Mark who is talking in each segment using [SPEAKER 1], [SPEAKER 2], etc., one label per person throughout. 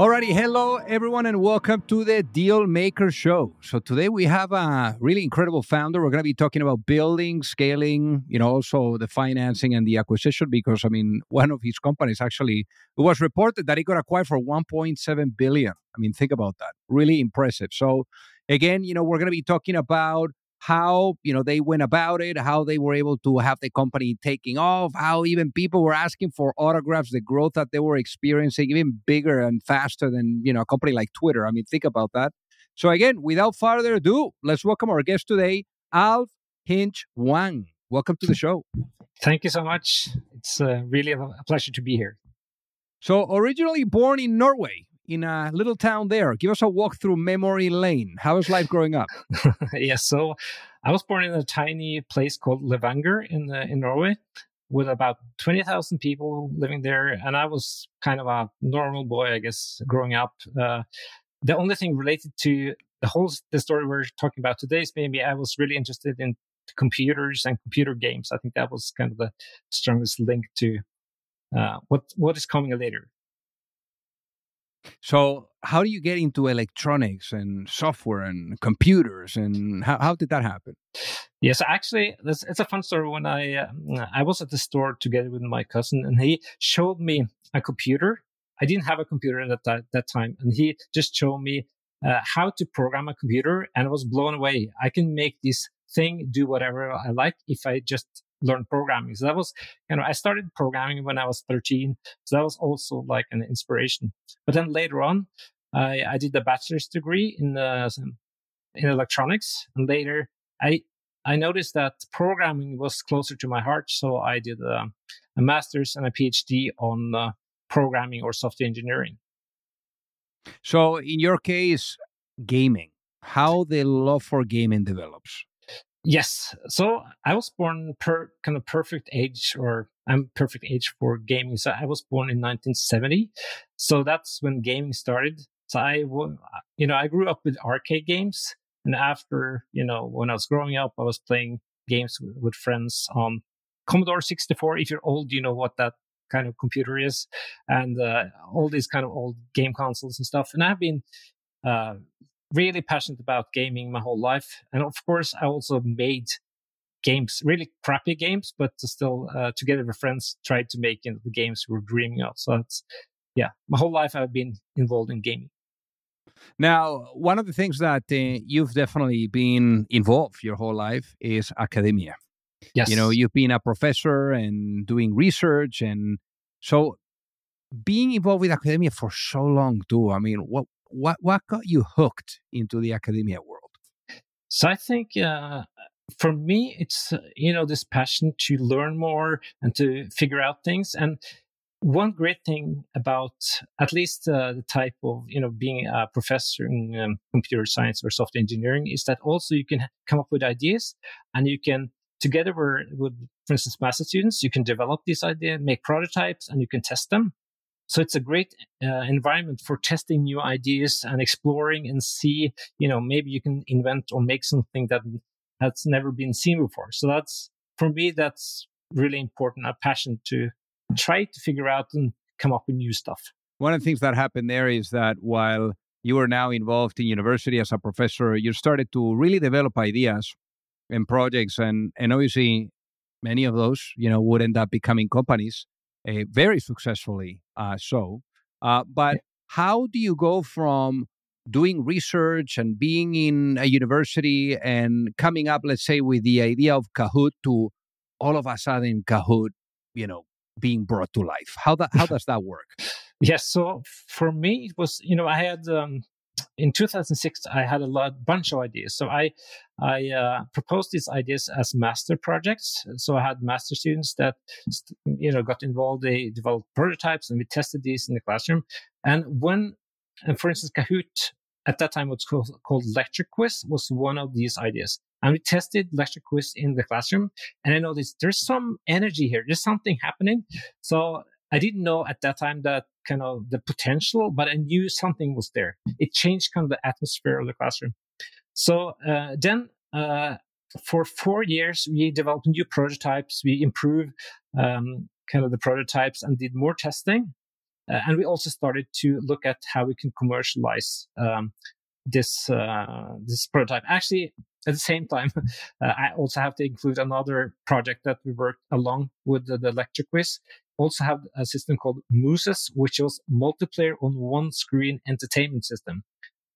[SPEAKER 1] Alrighty, hello everyone, and welcome to the Deal Maker Show. So today we have a really incredible founder. We're going to be talking about building, scaling, you know, also the financing and the acquisition. Because I mean, one of his companies actually, it was reported that he got acquired for 1.7 billion. I mean, think about that. Really impressive. So again, you know, we're going to be talking about how you know they went about it how they were able to have the company taking off how even people were asking for autographs the growth that they were experiencing even bigger and faster than you know a company like twitter. I mean think about that. So again without further ado let's welcome our guest today Alf Inge Wang. Welcome to the show.
[SPEAKER 2] Thank you so much. It's uh, really a pleasure to be here.
[SPEAKER 1] So originally born in norway in a little town there. Give us a walk through memory lane. How was life growing up?
[SPEAKER 2] yeah, so I was born in a tiny place called Levanger in uh, in Norway, with about twenty thousand people living there, and I was kind of a normal boy, I guess, growing up. Uh, the only thing related to the whole the story we're talking about today is maybe I was really interested in computers and computer games. I think that was kind of the strongest link to uh, what what is coming later.
[SPEAKER 1] So, how do you get into electronics and software and computers, and how, how did that happen?
[SPEAKER 2] Yes, actually, it's, it's a fun story. When I uh, I was at the store together with my cousin, and he showed me a computer. I didn't have a computer at that, that time, and he just showed me uh, how to program a computer, and I was blown away. I can make this thing do whatever I like if I just learn programming. So that was, you know, I started programming when I was 13. So that was also like an inspiration. But then later on, I, I did a bachelor's degree in, uh, in electronics. And later I, I noticed that programming was closer to my heart. So I did a, a master's and a PhD on uh, programming or software engineering.
[SPEAKER 1] So in your case, gaming, how the love for gaming develops?
[SPEAKER 2] Yes. So I was born per kind of perfect age, or I'm perfect age for gaming. So I was born in 1970. So that's when gaming started. So I, you know, I grew up with arcade games. And after, you know, when I was growing up, I was playing games with, friends on Commodore 64. If you're old, you know what that kind of computer is and uh, all these kind of old game consoles and stuff. And I've been uh, really passionate about gaming my whole life. And of course, I also made games, really crappy games, but still uh, together with friends tried to make you know, the games we were dreaming of. So it's, yeah, my whole life I've been involved in gaming.
[SPEAKER 1] Now, one of the things that uh, you've definitely been involved your whole life is academia.
[SPEAKER 2] Yes.
[SPEAKER 1] You know, you've been a professor and doing research. And so being involved with academia for so long, too, I mean, what, what what got you hooked into the academia world?
[SPEAKER 2] So I think uh, for me, it's uh, you know this passion to learn more and to figure out things. And one great thing about at least uh, the type of you know being a professor in um, computer science or software engineering is that also you can come up with ideas and you can together with, for instance master students you can develop these ideas make prototypes and you can test them so it's a great uh, environment for testing new ideas and exploring and see, you know, maybe you can invent or make something that has never been seen before. So that's, for me, that's really important, a passion to try to figure out and come up with new stuff.
[SPEAKER 1] One of the things that happened there is that while you are now involved in university as a professor, you started to really develop ideas and projects and and obviously many of those you know would end up becoming companies uh, very successfully uh, so. Uh, but how do you go from doing research and being in a university and coming up, let's say, with the idea of Kahoot to all of a sudden Kahoot, you know, being brought to life? How that how does that work?
[SPEAKER 2] yes, so for me, it was you know I had um, in 2006 i had a lot bunch of ideas so i i uh, proposed these ideas as master projects so i had master students that you know got involved they developed prototypes and we tested these in the classroom and when for instance kahoot at that time what's called, called lecture quiz was one of these ideas And we tested lecture quiz in the classroom. And I noticed there's some energy here. There's something happening. So I didn't know at that time that kind of the potential, but I knew something was there. It changed kind of the atmosphere of the classroom. So uh, then uh, for four years, we developed new prototypes. We improved um, kind of the prototypes and did more testing. Uh, and we also started to look at how we can commercialize um, this uh, this prototype. Actually, at the same time, uh, I also have to include another project that we worked along with the, the lecture quiz. Also have a system called Mooses, which was multiplayer on one screen entertainment system.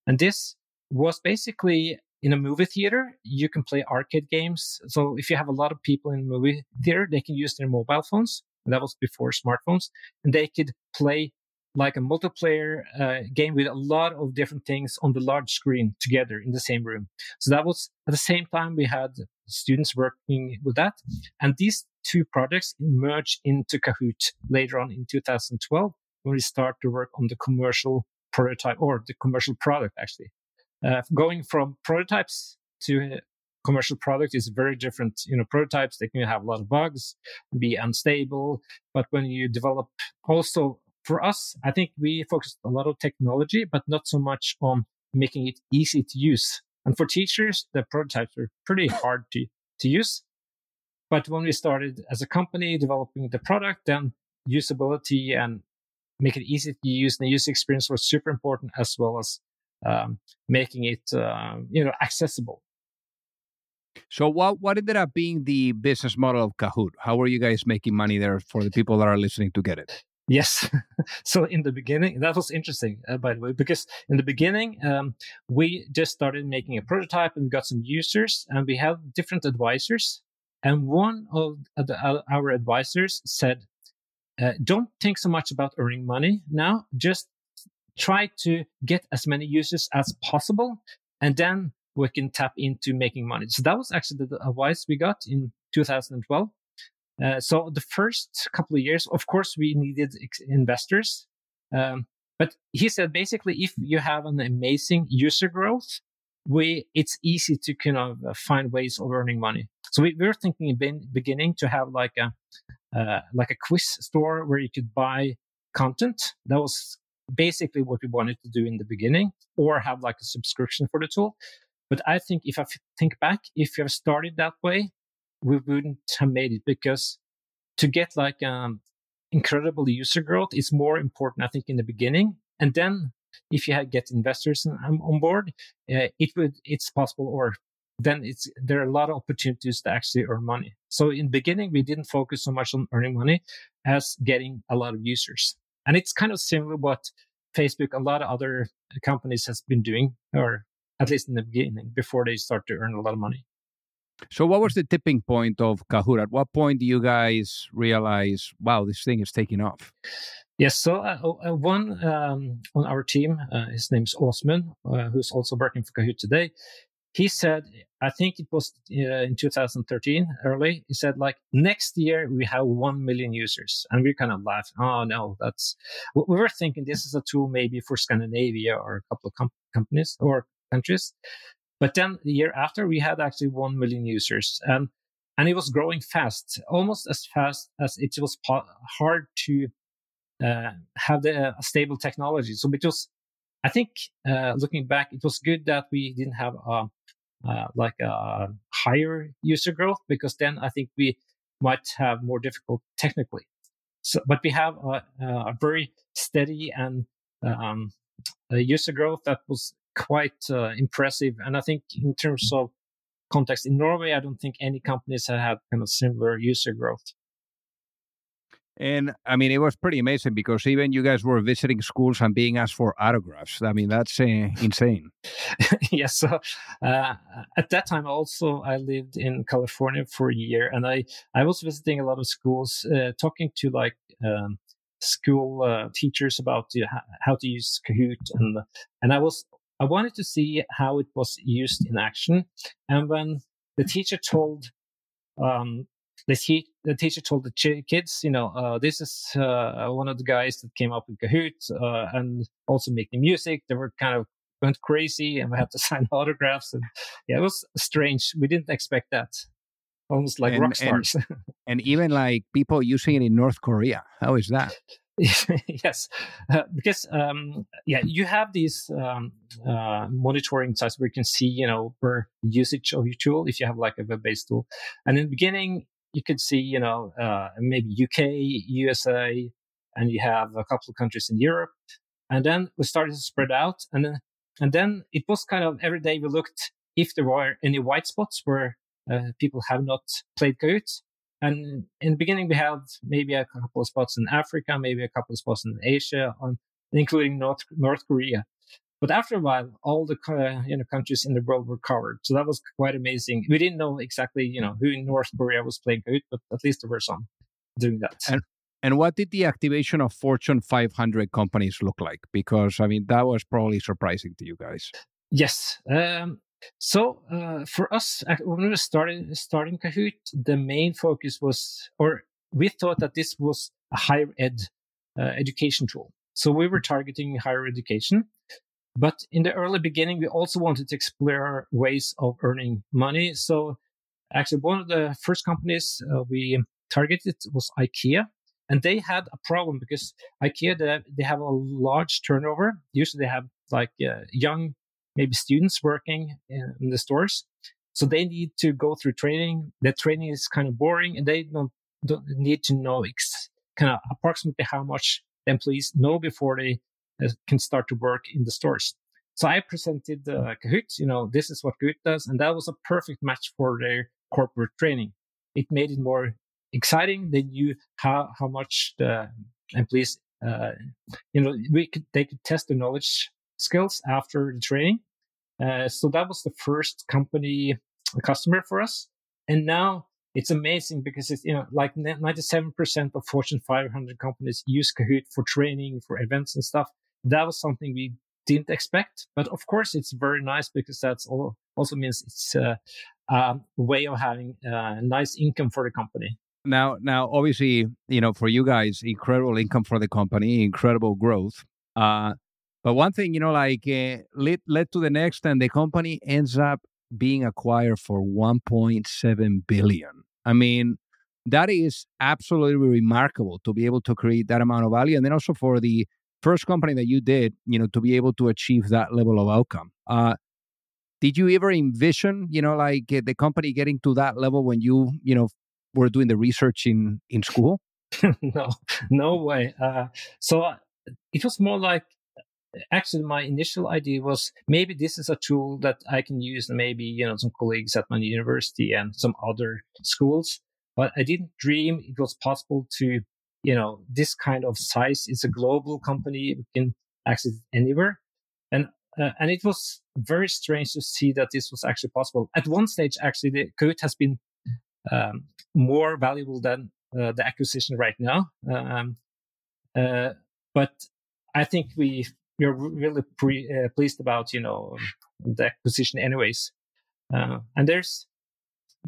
[SPEAKER 2] And this was basically in a movie theater, you can play arcade games. So if you have a lot of people in a movie theater, they can use their mobile phones. That was before smartphones and they could play like a multiplayer uh, game with a lot of different things on the large screen together in the same room. So that was at the same time we had students working with that. And these two projects merged into Kahoot later on in 2012 when we start to work on the commercial prototype or the commercial product actually. Uh, going from prototypes to commercial product is very different. You know, prototypes, they can have a lot of bugs, be unstable. But when you develop also for us, I think we focused a lot of technology, but not so much on making it easy to use. And for teachers, the prototypes were pretty hard to, to use. But when we started as a company developing the product, then usability and make it easy to use and the user experience was super important as well as um, making it uh, you know accessible.
[SPEAKER 1] So what what ended up being the business model of Kahoot? How are you guys making money there for the people that are listening to get it?
[SPEAKER 2] Yes. so in the beginning, that was interesting, uh, by the way, because in the beginning, um, we just started making a prototype and we got some users and we had different advisors. And one of the, uh, our advisors said, uh, don't think so much about earning money now. Just try to get as many users as possible. And then we can tap into making money. So that was actually the advice we got in 2012. Uh, so the first couple of years, of course, we needed investors. Um, but he said basically, if you have an amazing user growth, we it's easy to kind of uh, find ways of earning money. So we, we were thinking in beginning to have like a uh, like a quiz store where you could buy content. That was basically what we wanted to do in the beginning, or have like a subscription for the tool. But I think if I think back, if you have started that way, we wouldn't have made it because to get like um, incredible user growth is more important, I think, in the beginning. And then if you get investors on, on board, uh, it would, it's possible or then it's, there are a lot of opportunities to actually earn money. So in the beginning, we didn't focus so much on earning money as getting a lot of users. And it's kind of similar what Facebook, a lot of other companies has been doing, or at least in the beginning, before they start to earn a lot of money.
[SPEAKER 1] So, what was the tipping point of Kahoot? At what point do you guys realize, wow, this thing is taking off?
[SPEAKER 2] Yes, so uh, uh, one um, on our team, uh, his name is Osman, uh, who's also working for Kahoot today. He said, I think it was uh, in 2013, early. He said, like, next year we have 1 million users. And we kind of laughed. Oh, no, that's, we were thinking this is a tool maybe for Scandinavia or a couple of com- companies or countries. But then the year after, we had actually 1 million users. And, and it was growing fast, almost as fast as it was po- hard to uh, have the uh, stable technology. So it was, I think, uh, looking back, it was good that we didn't have a, uh, like a higher user growth because then I think we might have more difficult technically. So, but we have a, a very steady and um, user growth that was quite uh, impressive. And I think in terms of context in Norway, I don't think any companies have had kind of similar user growth.
[SPEAKER 1] And I mean, it was pretty amazing because even you guys were visiting schools and being asked for autographs. I mean, that's uh, insane.
[SPEAKER 2] yes. So uh, at that time, also, I lived in California for a year, and I I was visiting a lot of schools, uh, talking to like um, school uh, teachers about how to use Kahoot, and and I was I wanted to see how it was used in action. And when the teacher told, um, the, te- the teacher told the ch- kids, you know, uh, this is uh, one of the guys that came up with Kahoot uh, and also making music. They were kind of went crazy and we had to sign autographs. And yeah, it was strange. We didn't expect that. Almost like
[SPEAKER 1] and,
[SPEAKER 2] rock stars.
[SPEAKER 1] And, and, even like people using it in North Korea. How is that?
[SPEAKER 2] yes, uh, because um, yeah, you have these um, uh, monitoring sites where you can see, you know, per usage of your tool if you have like a web-based tool. And in the beginning, you could see, you know, uh, maybe UK, USA, and you have a couple of countries in Europe. And then we started to spread out, and then and then it was kind of every day we looked if there were any white spots where uh, people have not played Kahoot. And in the beginning, we had maybe a couple of spots in Africa, maybe a couple of spots in Asia, on, including North, North Korea. But after a while, all the uh, you know countries in the world were covered, so that was quite amazing. We didn't know exactly you know who in North Korea was playing Kahoot, but at least there were some doing that.
[SPEAKER 1] And and what did the activation of Fortune 500 companies look like? Because I mean, that was probably surprising to you guys.
[SPEAKER 2] Yes. Um, so uh, for us, when we were starting starting Kahoot, the main focus was, or we thought that this was a higher ed uh, education tool. So we were targeting higher education. But in the early beginning, we also wanted to explore ways of earning money. So actually, one of the first companies uh, we targeted was IKEA. And they had a problem because IKEA, they, they have a large turnover. Usually they have like uh, young, maybe students working in, in, the stores. So they need to go through training. The training is kind of boring and they don't, don't need to know ex- kind of approximately how much the employees know before they can start to work in the stores. So I presented uh, Kahoot, you know, this is what Kahoot does. And that was a perfect match for their corporate training. It made it more exciting. They knew how how much the employees, uh, you know, we could they could test the knowledge skills after the training. Uh, so that was the first company customer for us, and now it's amazing because it's you know like 97% of Fortune 500 companies use Kahoot for training, for events and stuff. That was something we didn't expect, but of course it's very nice because that's all also means it's a, a way of having a nice income for the company.
[SPEAKER 1] Now, now, obviously, you know, for you guys, incredible income for the company, incredible growth. Uh, but one thing, you know, like uh, led led to the next, and the company ends up being acquired for 1.7 billion. I mean, that is absolutely remarkable to be able to create that amount of value, and then also for the first company that you did, you know, to be able to achieve that level of outcome. Uh, did you ever envision, you know, like uh, the company getting to that level when you, you know, were doing the research in in school?
[SPEAKER 2] no, no way. Uh, so uh, it was more like actually my initial idea was maybe this is a tool that I can use maybe you know some colleagues at my university and some other schools. But I didn't dream it was possible to you know this kind of size. It's a global company; we can access it anywhere. And uh, and it was very strange to see that this was actually possible. At one stage, actually, the Kahoot has been um, more valuable than uh, the acquisition right now. Um, uh, but I think we we are really pre, uh, pleased about you know the acquisition, anyways. Uh, and there's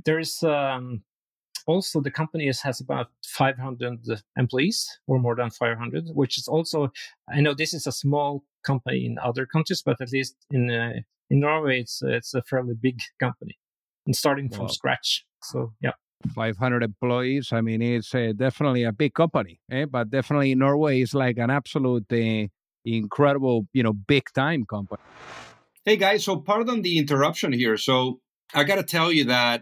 [SPEAKER 2] there's um, also the company has about 500 employees or more than 500, which is also I know this is a small company in other countries, but at least in uh, in Norway it's it's a fairly big company and starting from wow. scratch. So yeah.
[SPEAKER 1] 500 employees. I mean, it's uh, definitely a big company, eh? but definitely Norway is like an absolute uh, incredible, you know, big time company.
[SPEAKER 3] Hey guys, so pardon the interruption here. So I got to tell you that,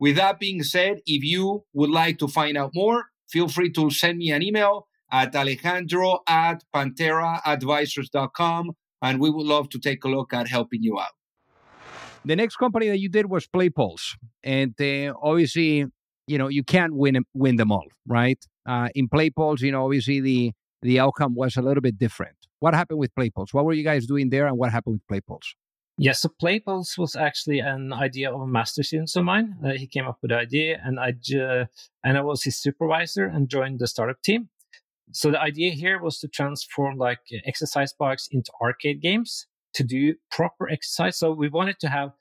[SPEAKER 3] with that being said, if you would like to find out more, feel free to send me an email at alejandro at pantheraadvisors.com and we would love to take a look at helping you out.
[SPEAKER 1] The next company that you did was PlayPulse, and uh, obviously, you know, you can't win win them all, right? Uh, in PlayPulse, you know, obviously the the outcome was a little bit different. What happened with PlayPulse? What were you guys doing there, and what happened with PlayPulse?
[SPEAKER 2] Yeah, so PlayPulse was actually an idea of a master student of mine. Uh, he came up with the idea, and I uh, and I was his supervisor and joined the startup team. So the idea here was to transform like exercise bikes into arcade games to do proper exercise. So we wanted to have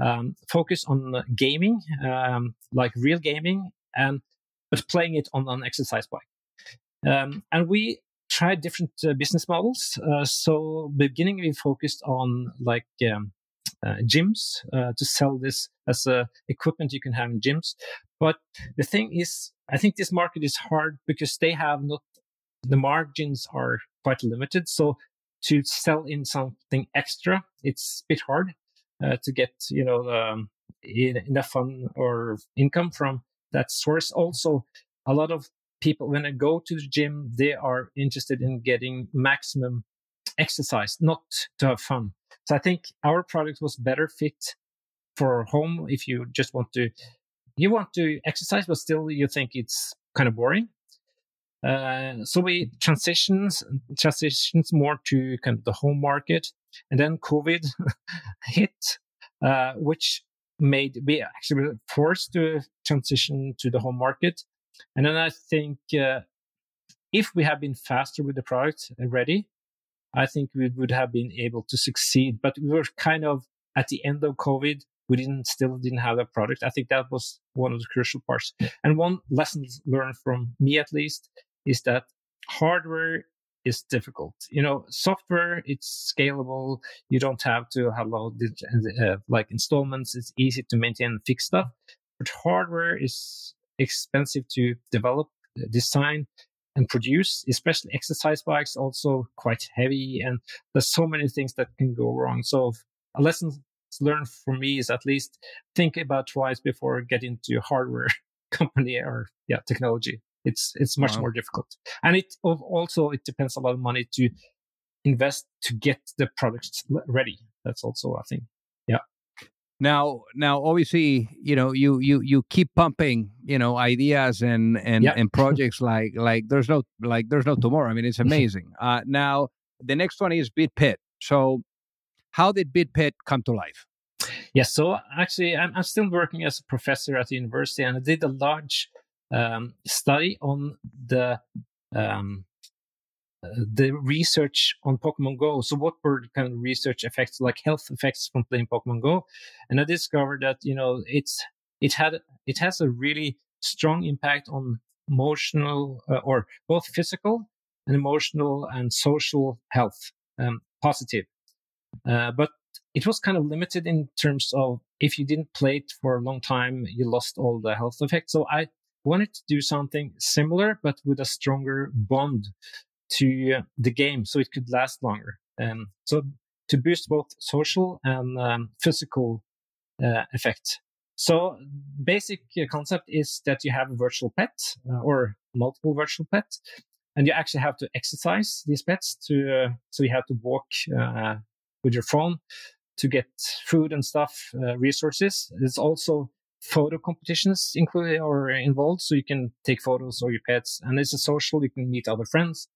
[SPEAKER 2] um, focus on gaming, um, like real gaming, and but playing it on an exercise bike. Um, and we tried different uh, business models. Uh, so beginning we focused on like um, uh, gyms uh, to sell this as a equipment you can have in gyms. But the thing is, I think this market is hard because they have not the margins are quite limited. So to sell in something extra, it's a bit hard uh, to get, you know, um, enough fun or income from that source. Also, a lot of people, when they go to the gym, they are interested in getting maximum exercise, not to have fun. So I think our product was better fit for home if you just want to, you want to exercise, but still you think it's kind of boring. Uh, so we transitions transitions more to kind of the home market, and then COVID hit, uh, which made we actually forced to transition to the home market. And then I think uh, if we had been faster with the product already, I think we would have been able to succeed. But we were kind of at the end of COVID. We didn't still didn't have a product. I think that was one of the crucial parts. And one lesson learned from me, at least, is that hardware is difficult. You know, software it's scalable. You don't have to have uh, like installments. It's easy to maintain and fix stuff. But hardware is expensive to develop, uh, design, and produce. Especially exercise bikes, also quite heavy, and there's so many things that can go wrong. So a lesson learned for me is at least think about twice before getting into hardware company or yeah technology. It's it's much wow. more difficult, and it also it depends a lot of money to invest to get the products ready. That's also a thing.
[SPEAKER 1] Now, now, obviously, you know, you you you keep pumping, you know, ideas and and yeah. and projects like like there's no like there's no tomorrow. I mean, it's amazing. uh, now, the next one is BitPet. So, how did BitPet come to life?
[SPEAKER 2] Yes. Yeah, so actually, I'm, I'm still working as a professor at the university, and I did a large um, study on the um, the research on Pokemon Go. So, what were the kind of research effects, like health effects from playing Pokemon Go? And I discovered that you know it's it had it has a really strong impact on emotional uh, or both physical and emotional and social health, um, positive. Uh, but it was kind of limited in terms of if you didn't play it for a long time, you lost all the health effects. So I wanted to do something similar, but with a stronger bond to uh, the game so it could last longer. Um, so to boost both social and um, physical uh, effect. So basic uh, concept is that you have a virtual pet uh, or multiple virtual pets, and you actually have to exercise these pets to. Uh, so you have to walk with your phone to get food and stuff, resources. It's also photo competitions included or involved, so you can take photos of your pets, and it's a social. You can meet other friends.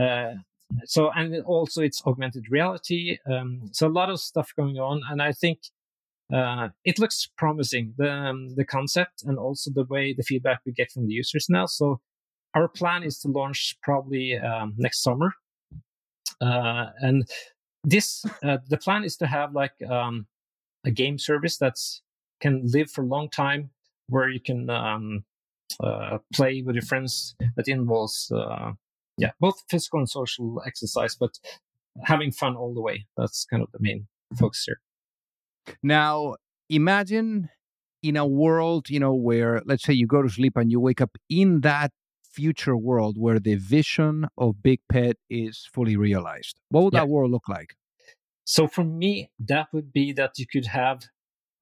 [SPEAKER 2] Uh, so and also it's augmented reality. Um, so a lot of stuff going on, and I think uh, it looks promising the um, the concept and also the way the feedback we get from the users now. So our plan is to launch probably um, next summer, uh, and this uh, the plan is to have like um, a game service that's can live for a long time, where you can um, uh, play with your friends that involves uh, yeah both physical and social exercise, but having fun all the way. That's kind of the main focus here.
[SPEAKER 1] Now, imagine in a world, you know, where let's say you go to sleep and you wake up in that future world where the vision of Big Pet is fully realized. What would yeah. that world look like?
[SPEAKER 2] So for me, that would be that you could have.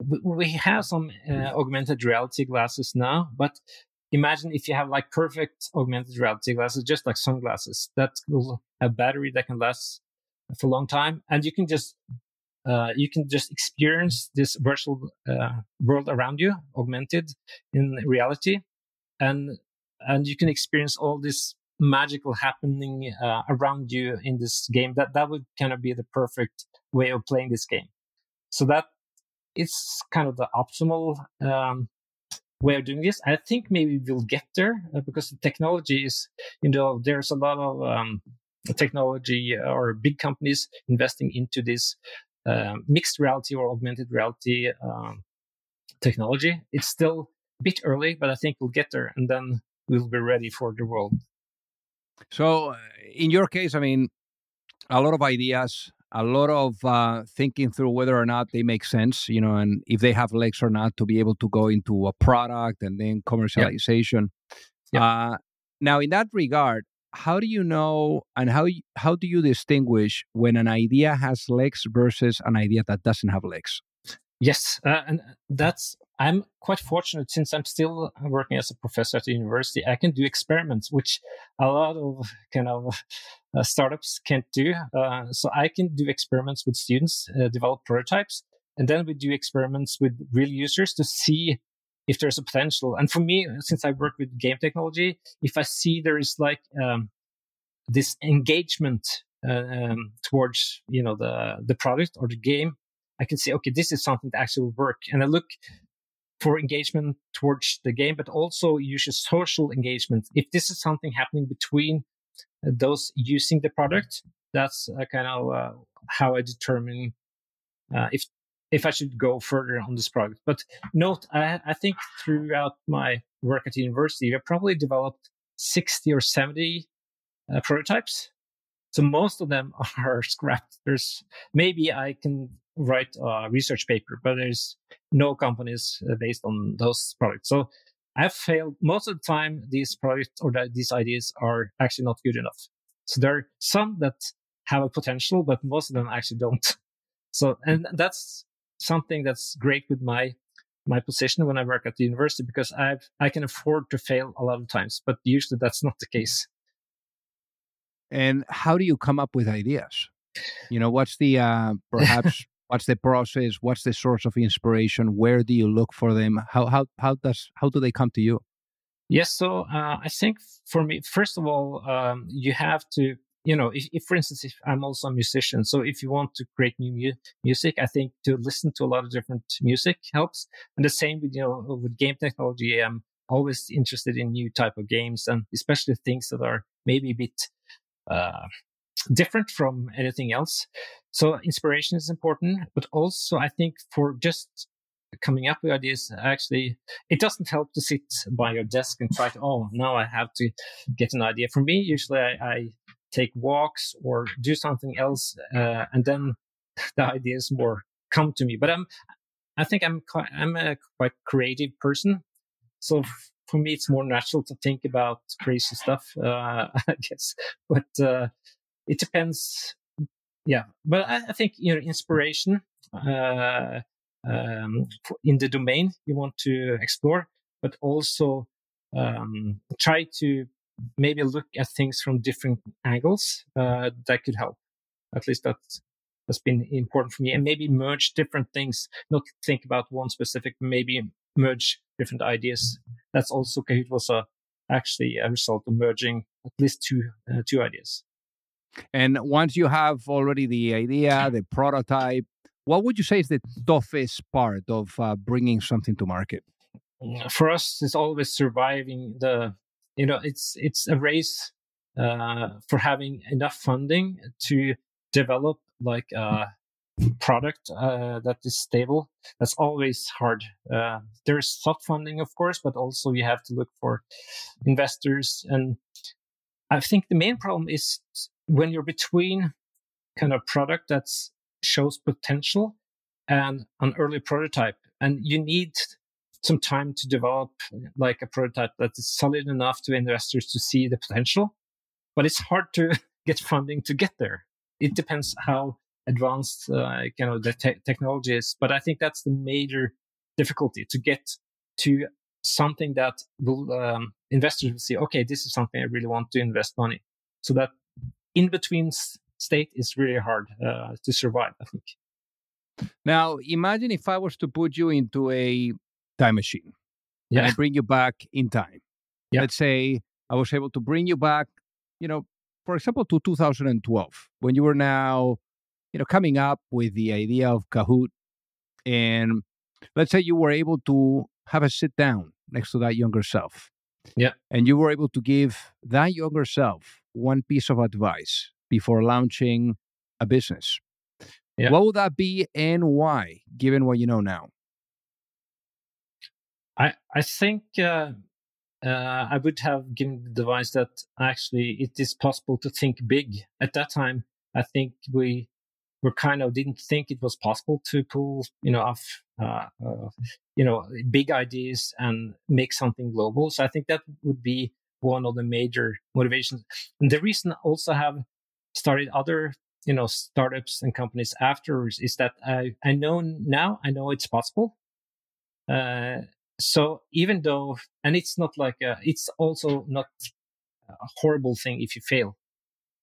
[SPEAKER 2] We have some uh, augmented reality glasses now, but imagine if you have like perfect augmented reality glasses, just like sunglasses that will have battery that can last for a long time, and you can just uh, you can just experience this virtual uh, world around you, augmented in reality, and and you can experience all this magical happening uh, around you in this game. That that would kind of be the perfect way of playing this game. So that it's kind of the optimal um, way of doing this. I think maybe we'll get there uh, because the technology is, you know, there's a lot of um, technology or big companies investing into this uh, mixed reality or augmented reality um, technology. It's still a bit early, but I think we'll get there and then we'll be ready for the world.
[SPEAKER 1] So, uh, in your case, I mean, a lot of ideas, a lot of uh, thinking through whether or not they make sense, you know, and if they have legs or not to be able to go into a product and then commercialization. Uh, now, in that regard, how do you know and how how do you distinguish when an idea has legs versus an idea that doesn't have legs?
[SPEAKER 2] Yes, uh, and that's I'm quite fortunate since I'm still working as a professor at the university. I can do experiments, which a lot of kind of uh, startups can't do. Uh, so I can do experiments with students, uh, develop prototypes, and then we do experiments with real users to see if there's a potential. And for me, since I work with game technology, if I see there is like um, this engagement uh, um, towards you know the the product or the game, I can say, okay, this is something that actually will work. And I look for engagement towards the game, but also use social engagement. If this is something happening between uh, those using the product, that's uh, kind of uh, how I determine uh, if if I should go further on this product. But note, I, I think throughout my work at the university, I've probably developed 60 or 70 uh, prototypes. So most of them are scrapped. There's maybe I can write a research paper, but there's no companies uh, based on those products. So I've failed most of the time. These products or the, these ideas are actually not good enough. So there are some that have a potential, but most of them actually don't. So, and that's something that's great with my my position when I work at the university because I've I can afford to fail a lot of times, but usually that's not the case.
[SPEAKER 1] And how do you come up with ideas? You know, what's the uh, perhaps what's the process? What's the source of inspiration? Where do you look for them? How how how does how do they come to you?
[SPEAKER 2] Yes, so uh, I think for me, first of all, um, you have to you know, if, if, for instance, if I'm also a musician, so if you want to create new mu- music, I think to listen to a lot of different music helps. And the same with, you know, with game technology, I'm always interested in new type of games and especially things that are maybe a bit, uh, different from anything else. So inspiration is important, but also I think for just coming up with ideas actually it doesn't help to sit by your desk and try to oh now i have to get an idea for me usually i, I take walks or do something else, uh, and then the ideas more come to me. But I'm, I think I'm I'm a quite creative person, so for me it's more natural to think about crazy stuff. Uh, I guess, but uh, it depends. Yeah, but I, I think you know inspiration uh, um, in the domain you want to explore, but also um, try to maybe look at things from different angles uh, that could help. At least that's that's been important for me, and maybe merge different things. Not think about one specific, maybe merge different ideas. That's also Kahoot was a actually a result of merging at least two uh, two ideas.
[SPEAKER 1] And once you have already the idea, the prototype, what would you say is the toughest part of uh, bringing something to market?
[SPEAKER 2] For us, it's always surviving the you know it's it's a race uh, for having enough funding to develop like a product uh, that is stable. That's always hard. Uh, there's soft funding, of course, but also you have to look for investors. And I think the main problem is when you're between kind of product that shows potential and an early prototype, and you need some time to develop like a prototype that is solid enough to investors to see the potential. But it's hard to get funding to get there. It depends how advanced uh, you know the te- technology is but i think that's the major difficulty to get to something that will um, investors will see okay this is something i really want to invest money so that in between state is really hard uh, to survive i think
[SPEAKER 1] now imagine if i was to put you into a time machine yeah. and i bring you back in time yeah. let's say i was able to bring you back you know for example to 2012 when you were now you know, coming up with the idea of Kahoot, and let's say you were able to have a sit down next to that younger self.
[SPEAKER 2] Yeah.
[SPEAKER 1] And you were able to give that younger self one piece of advice before launching a business. Yeah. What would that be and why, given what you know now?
[SPEAKER 2] I I think uh, uh, I would have given the advice that actually it is possible to think big. At that time, I think we were kind of didn't think it was possible to pull, you know, off, uh, uh, you know, big ideas and make something global. So I think that would be one of the major motivations. And the reason I also have started other, you know, startups and companies afterwards is that I, I know now, I know it's possible. Uh, so even though, and it's not like, a, it's also not a horrible thing if you fail.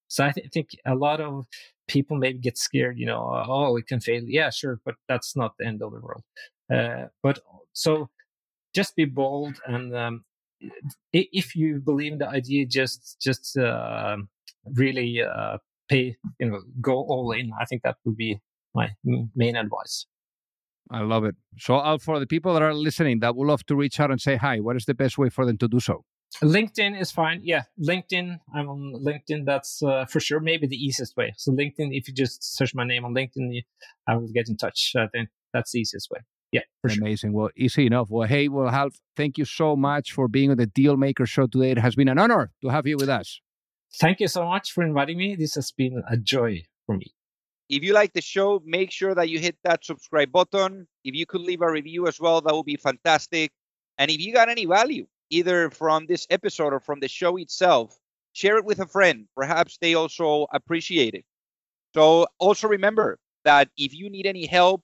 [SPEAKER 2] So I th- think a lot of people maybe get scared, you know, oh, it can fail. Yeah, sure, but that's not the end of the world. Uh, but so just be bold and um, if you believe in the idea, just just uh, really uh, pay, you know, go all in. I think that would be my main advice.
[SPEAKER 1] I love it. So, uh, for the people that are listening that would love to reach out and say hi, what is the best way for them to do so?
[SPEAKER 2] LinkedIn is fine. Yeah, LinkedIn. I'm on LinkedIn. That's uh, for sure. Maybe the easiest way. So LinkedIn. If you just search my name on LinkedIn, I will get in touch. I think that's the easiest way. Yeah,
[SPEAKER 1] amazing.
[SPEAKER 2] Sure.
[SPEAKER 1] Well, easy enough. Well, hey, well, Alf, thank you so much for being on the Deal Maker Show today. It has been an honor to have you with us.
[SPEAKER 2] Thank you so much for inviting me. This has been a joy for me.
[SPEAKER 4] If you like the show, make sure that you hit that subscribe button. If you could leave a review as well, that would be fantastic. And if you got any value, either from this episode or from the show itself, share it with a friend. Perhaps they also appreciate it. So also remember that if you need any help,